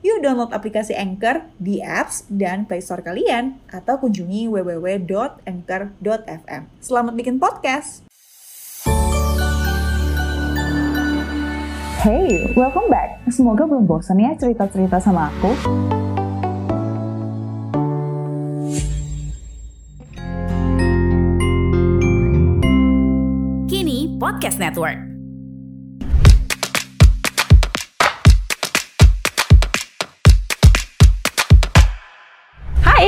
Yuk download aplikasi Anchor di apps dan Play Store kalian atau kunjungi www.anchor.fm. Selamat bikin podcast. Hey, welcome back. Semoga belum bosan ya cerita-cerita sama aku. Kini Podcast Network.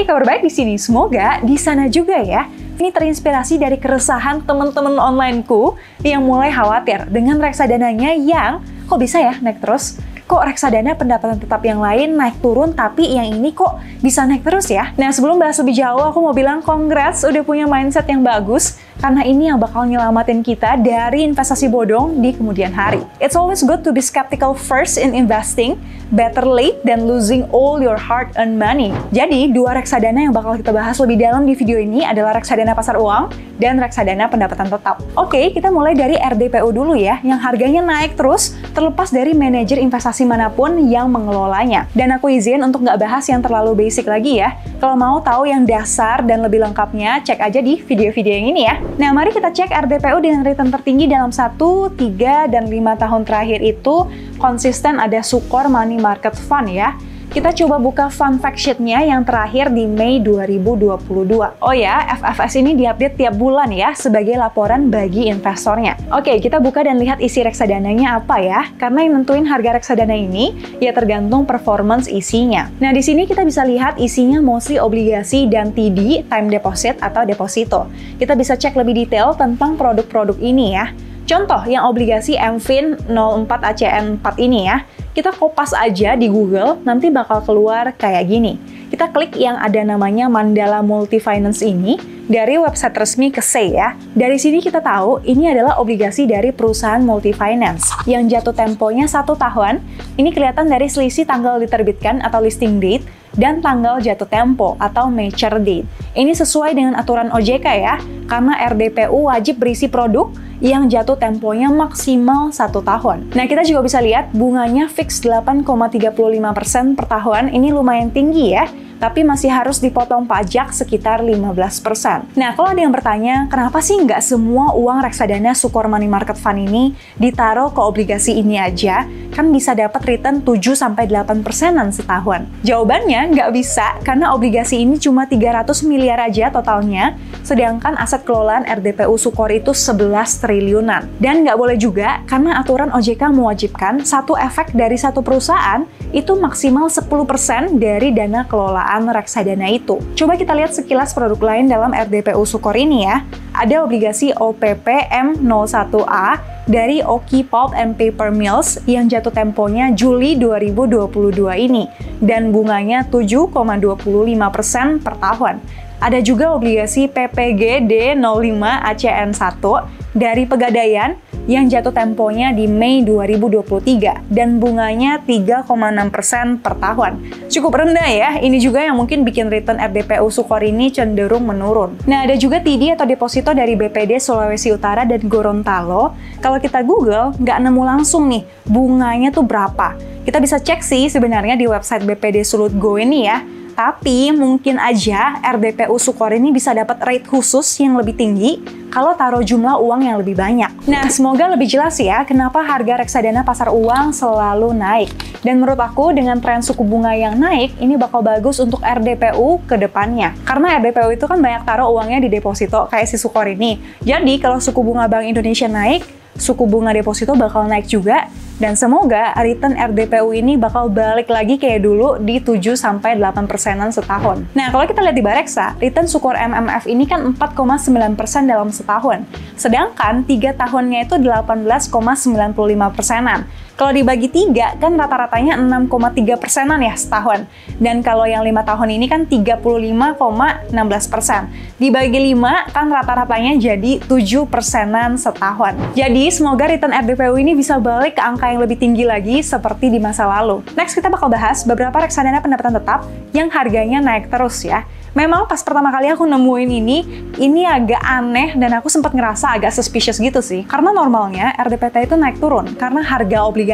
Kabar baik di sini. Semoga di sana juga ya. Ini terinspirasi dari keresahan teman-teman onlineku yang mulai khawatir dengan reksadananya yang kok bisa ya naik terus? Kok reksadana pendapatan tetap yang lain naik turun tapi yang ini kok bisa naik terus ya? Nah, sebelum bahas lebih jauh, aku mau bilang congrats udah punya mindset yang bagus karena ini yang bakal nyelamatin kita dari investasi bodong di kemudian hari. It's always good to be skeptical first in investing, better late than losing all your hard-earned money. Jadi, dua reksadana yang bakal kita bahas lebih dalam di video ini adalah reksadana pasar uang dan reksadana pendapatan tetap. Oke, kita mulai dari RDPU dulu ya, yang harganya naik terus terlepas dari manajer investasi mana pun yang mengelolanya. Dan aku izin untuk nggak bahas yang terlalu basic lagi ya. Kalau mau tahu yang dasar dan lebih lengkapnya, cek aja di video-video yang ini ya. Nah, mari kita cek RDPU dengan return tertinggi dalam 1, 3, dan 5 tahun terakhir itu konsisten ada Sukor Money Market Fund ya. Kita coba buka fun fact sheet-nya yang terakhir di Mei 2022. Oh ya, FFS ini diupdate tiap bulan ya sebagai laporan bagi investornya. Oke, kita buka dan lihat isi reksadananya apa ya. Karena yang nentuin harga reksadana ini ya tergantung performance isinya. Nah, di sini kita bisa lihat isinya mostly obligasi dan TD, time deposit atau deposito. Kita bisa cek lebih detail tentang produk-produk ini ya. Contoh yang obligasi MFIN 04 ACN 4 ini ya kita kopas aja di Google, nanti bakal keluar kayak gini. Kita klik yang ada namanya Mandala Multifinance ini dari website resmi KSE ya. Dari sini kita tahu ini adalah obligasi dari perusahaan multifinance yang jatuh temponya satu tahun. Ini kelihatan dari selisih tanggal diterbitkan atau listing date dan tanggal jatuh tempo atau mature date. Ini sesuai dengan aturan OJK ya, karena RDPU wajib berisi produk yang jatuh temponya maksimal satu tahun. Nah, kita juga bisa lihat bunganya fix 8,35% per tahun. Ini lumayan tinggi ya tapi masih harus dipotong pajak sekitar 15%. Nah, kalau ada yang bertanya, kenapa sih nggak semua uang reksadana Sukor Money Market Fund ini ditaruh ke obligasi ini aja? Kan bisa dapat return 7-8 persenan setahun. Jawabannya nggak bisa, karena obligasi ini cuma 300 miliar aja totalnya, sedangkan aset kelolaan RDPU Sukor itu 11 triliunan. Dan nggak boleh juga, karena aturan OJK mewajibkan satu efek dari satu perusahaan itu maksimal 10% dari dana kelolaan perusahaan reksadana itu. Coba kita lihat sekilas produk lain dalam RDPU Sukor ini ya. Ada obligasi OPP M01A dari Oki Pulp and Paper Mills yang jatuh temponya Juli 2022 ini dan bunganya 7,25% per tahun. Ada juga obligasi PPG D05 ACN1 dari Pegadaian yang jatuh temponya di Mei 2023 dan bunganya 3,6% per tahun. Cukup rendah ya, ini juga yang mungkin bikin return RDPU Sukor ini cenderung menurun. Nah, ada juga TD atau deposito dari BPD Sulawesi Utara dan Gorontalo. Kalau kita Google, nggak nemu langsung nih bunganya tuh berapa. Kita bisa cek sih sebenarnya di website BPD Sulut Go ini ya tapi mungkin aja RDPU Sukor ini bisa dapat rate khusus yang lebih tinggi kalau taruh jumlah uang yang lebih banyak. Nah, semoga lebih jelas ya kenapa harga reksadana pasar uang selalu naik. Dan menurut aku dengan tren suku bunga yang naik, ini bakal bagus untuk RDPU ke depannya. Karena RDPU itu kan banyak taruh uangnya di deposito kayak si Sukor ini. Jadi kalau suku bunga Bank Indonesia naik, suku bunga deposito bakal naik juga Dan semoga return RDPU ini bakal balik lagi kayak dulu di 7 sampai 8 persenan setahun. Nah, kalau kita lihat di Bareksa, return Sukor MMF ini kan 4,9 persen dalam setahun. Sedangkan 3 tahunnya itu 18,95 persenan. Kalau dibagi tiga kan rata-ratanya 6,3 persenan ya setahun. Dan kalau yang lima tahun ini kan 35,16 persen. Dibagi lima kan rata-ratanya jadi 7 persenan setahun. Jadi semoga return RDPU ini bisa balik ke angka yang lebih tinggi lagi seperti di masa lalu. Next kita bakal bahas beberapa reksadana pendapatan tetap yang harganya naik terus ya. Memang pas pertama kali aku nemuin ini, ini agak aneh dan aku sempat ngerasa agak suspicious gitu sih. Karena normalnya RDPT itu naik turun karena harga obligasi.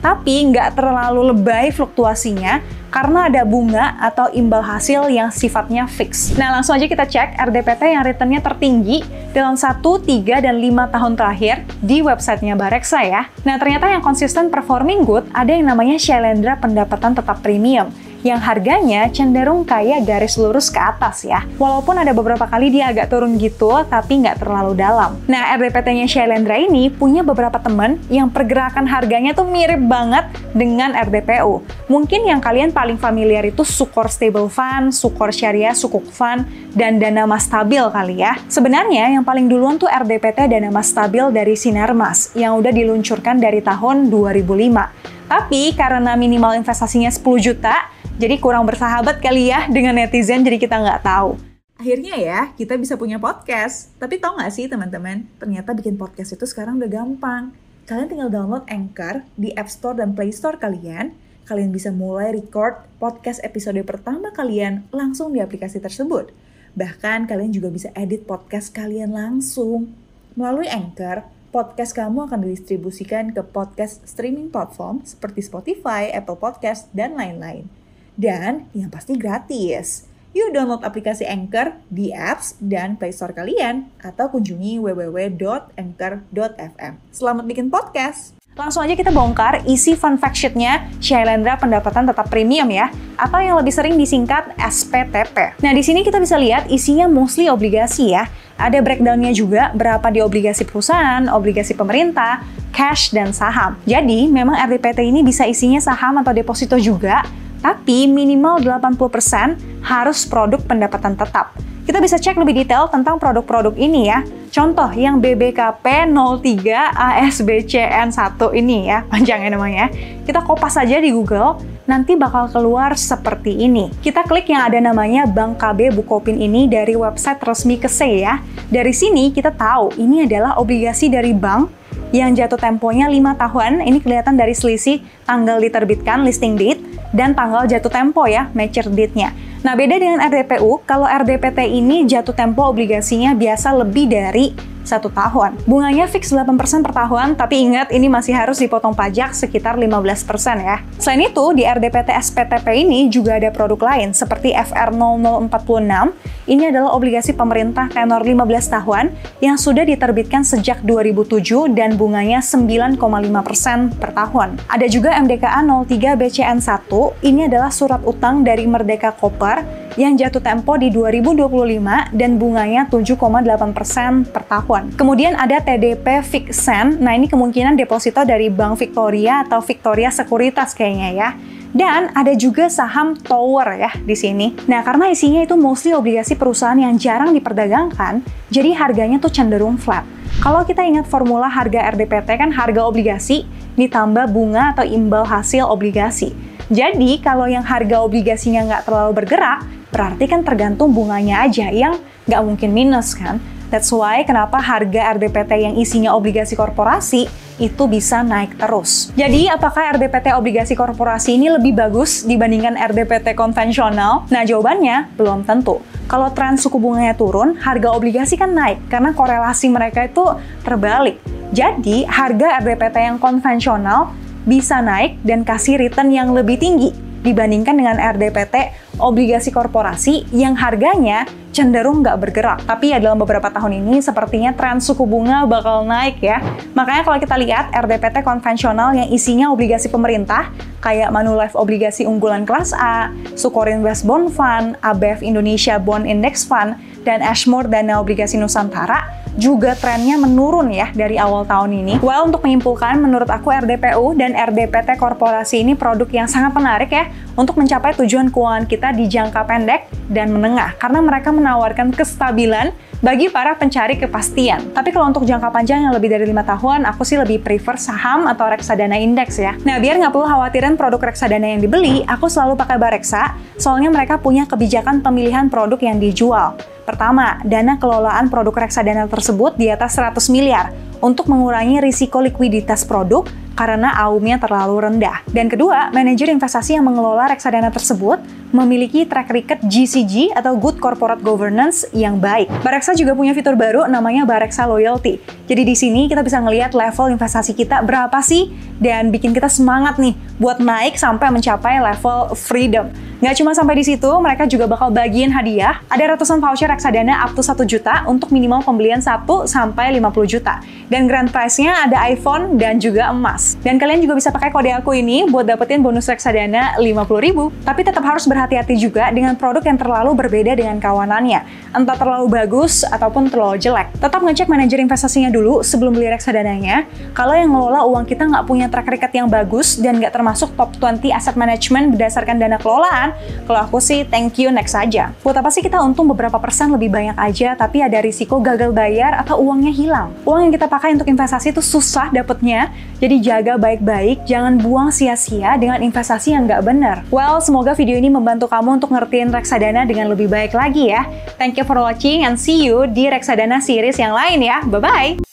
Tapi nggak terlalu lebay fluktuasinya karena ada bunga atau imbal hasil yang sifatnya fix. Nah langsung aja kita cek RDPT yang returnnya tertinggi dalam 1, 3, dan 5 tahun terakhir di websitenya Bareksa ya. Nah ternyata yang konsisten performing good ada yang namanya Shailendra pendapatan tetap premium yang harganya cenderung kayak garis lurus ke atas ya. Walaupun ada beberapa kali dia agak turun gitu, tapi nggak terlalu dalam. Nah, RDPT-nya Shailendra ini punya beberapa temen yang pergerakan harganya tuh mirip banget dengan RDPU. Mungkin yang kalian paling familiar itu Sukor Stable Fund, Sukor Syariah Sukuk Fund, dan Dana Mas Stabil kali ya. Sebenarnya yang paling duluan tuh RDPT Dana Mas Stabil dari Sinarmas yang udah diluncurkan dari tahun 2005. Tapi karena minimal investasinya 10 juta, jadi kurang bersahabat kali ya dengan netizen, jadi kita nggak tahu. Akhirnya ya, kita bisa punya podcast. Tapi tau nggak sih teman-teman, ternyata bikin podcast itu sekarang udah gampang. Kalian tinggal download Anchor di App Store dan Play Store kalian. Kalian bisa mulai record podcast episode pertama kalian langsung di aplikasi tersebut. Bahkan kalian juga bisa edit podcast kalian langsung. Melalui Anchor, podcast kamu akan didistribusikan ke podcast streaming platform seperti Spotify, Apple Podcast, dan lain-lain dan yang pasti gratis. Yuk download aplikasi Anchor di apps dan Play Store kalian atau kunjungi www.anchor.fm. Selamat bikin podcast! Langsung aja kita bongkar isi fun fact sheet-nya Shailendra pendapatan tetap premium ya, atau yang lebih sering disingkat SPTP. Nah, di sini kita bisa lihat isinya mostly obligasi ya. Ada breakdown-nya juga berapa di obligasi perusahaan, obligasi pemerintah, cash, dan saham. Jadi, memang RDPT ini bisa isinya saham atau deposito juga, tapi minimal 80% harus produk pendapatan tetap. Kita bisa cek lebih detail tentang produk-produk ini ya. Contoh yang BBKP 03 ASBCN 1 ini ya, panjangnya namanya. Kita kopas saja di Google, nanti bakal keluar seperti ini. Kita klik yang ada namanya Bank KB Bukopin ini dari website resmi KSE ya. Dari sini kita tahu ini adalah obligasi dari bank yang jatuh temponya 5 tahun. Ini kelihatan dari selisih tanggal diterbitkan listing date dan tanggal jatuh tempo ya, mature date-nya. Nah, beda dengan RDPU, kalau RDPT ini jatuh tempo obligasinya biasa lebih dari satu tahun. Bunganya fix 8% per tahun, tapi ingat ini masih harus dipotong pajak sekitar 15% ya. Selain itu, di RDPT SPTP ini juga ada produk lain seperti FR0046. Ini adalah obligasi pemerintah tenor 15 tahun yang sudah diterbitkan sejak 2007 dan bunganya 9,5% per tahun. Ada juga MDKA 03 BCN1, ini adalah surat utang dari Merdeka Koper yang jatuh tempo di 2025 dan bunganya 7,8% per tahun. Kemudian ada TDP Fixen, nah ini kemungkinan deposito dari Bank Victoria atau Victoria Sekuritas kayaknya ya. Dan ada juga saham tower ya di sini. Nah, karena isinya itu mostly obligasi perusahaan yang jarang diperdagangkan, jadi harganya tuh cenderung flat. Kalau kita ingat formula harga RDPT kan harga obligasi ditambah bunga atau imbal hasil obligasi. Jadi kalau yang harga obligasinya nggak terlalu bergerak, berarti kan tergantung bunganya aja yang nggak mungkin minus kan. That's why kenapa harga RDPT yang isinya obligasi korporasi itu bisa naik terus. Jadi, apakah RDPT obligasi korporasi ini lebih bagus dibandingkan RDPT konvensional? Nah, jawabannya belum tentu. Kalau tren suku bunganya turun, harga obligasi kan naik karena korelasi mereka itu terbalik. Jadi, harga RDPT yang konvensional bisa naik dan kasih return yang lebih tinggi dibandingkan dengan RDPT obligasi korporasi yang harganya cenderung nggak bergerak. Tapi ya dalam beberapa tahun ini sepertinya tren suku bunga bakal naik ya. Makanya kalau kita lihat RDPT konvensional yang isinya obligasi pemerintah, kayak Manulife obligasi unggulan kelas A, Sukorin West Bond Fund, ABF Indonesia Bond Index Fund, dan Ashmore dana obligasi Nusantara, juga trennya menurun ya dari awal tahun ini. Well, untuk menyimpulkan, menurut aku RDPU dan RDPT korporasi ini produk yang sangat menarik ya untuk mencapai tujuan keuangan kita di jangka pendek dan menengah karena mereka menawarkan kestabilan bagi para pencari kepastian. Tapi kalau untuk jangka panjang yang lebih dari lima tahun, aku sih lebih prefer saham atau reksadana indeks ya. Nah, biar nggak perlu khawatirin produk reksadana yang dibeli, aku selalu pakai Bareksa, soalnya mereka punya kebijakan pemilihan produk yang dijual. Pertama, dana kelolaan produk reksadana tersebut di atas 100 miliar untuk mengurangi risiko likuiditas produk karena AUM-nya terlalu rendah. Dan kedua, manajer investasi yang mengelola reksadana tersebut memiliki track record GCG atau Good Corporate Governance yang baik. Bareksa juga punya fitur baru namanya Bareksa Loyalty. Jadi di sini kita bisa ngelihat level investasi kita berapa sih dan bikin kita semangat nih buat naik sampai mencapai level freedom. Nggak cuma sampai di situ, mereka juga bakal bagiin hadiah. Ada ratusan voucher reksadana up to 1 juta untuk minimal pembelian 1 sampai 50 juta. Dan grand prize-nya ada iPhone dan juga emas. Dan kalian juga bisa pakai kode aku ini buat dapetin bonus reksadana 50.000. Tapi tetap harus berhati-hati juga dengan produk yang terlalu berbeda dengan kawanannya. Entah terlalu bagus ataupun terlalu jelek. Tetap ngecek manajer investasinya dulu sebelum beli reksadananya. Kalau yang ngelola uang kita nggak punya track record yang bagus dan nggak termasuk top 20 asset management berdasarkan dana kelolaan, kalau aku sih thank you next aja. Buat apa sih kita untung beberapa persen lebih banyak aja, tapi ada risiko gagal bayar atau uangnya hilang. Uang yang kita pakai untuk investasi itu susah dapetnya, jadi jaga baik-baik, jangan buang sia-sia dengan investasi yang nggak benar. Well, semoga video ini membantu kamu untuk ngertiin reksadana dengan lebih baik lagi ya. Thank you for watching and see you di reksadana series yang lain ya. Bye-bye!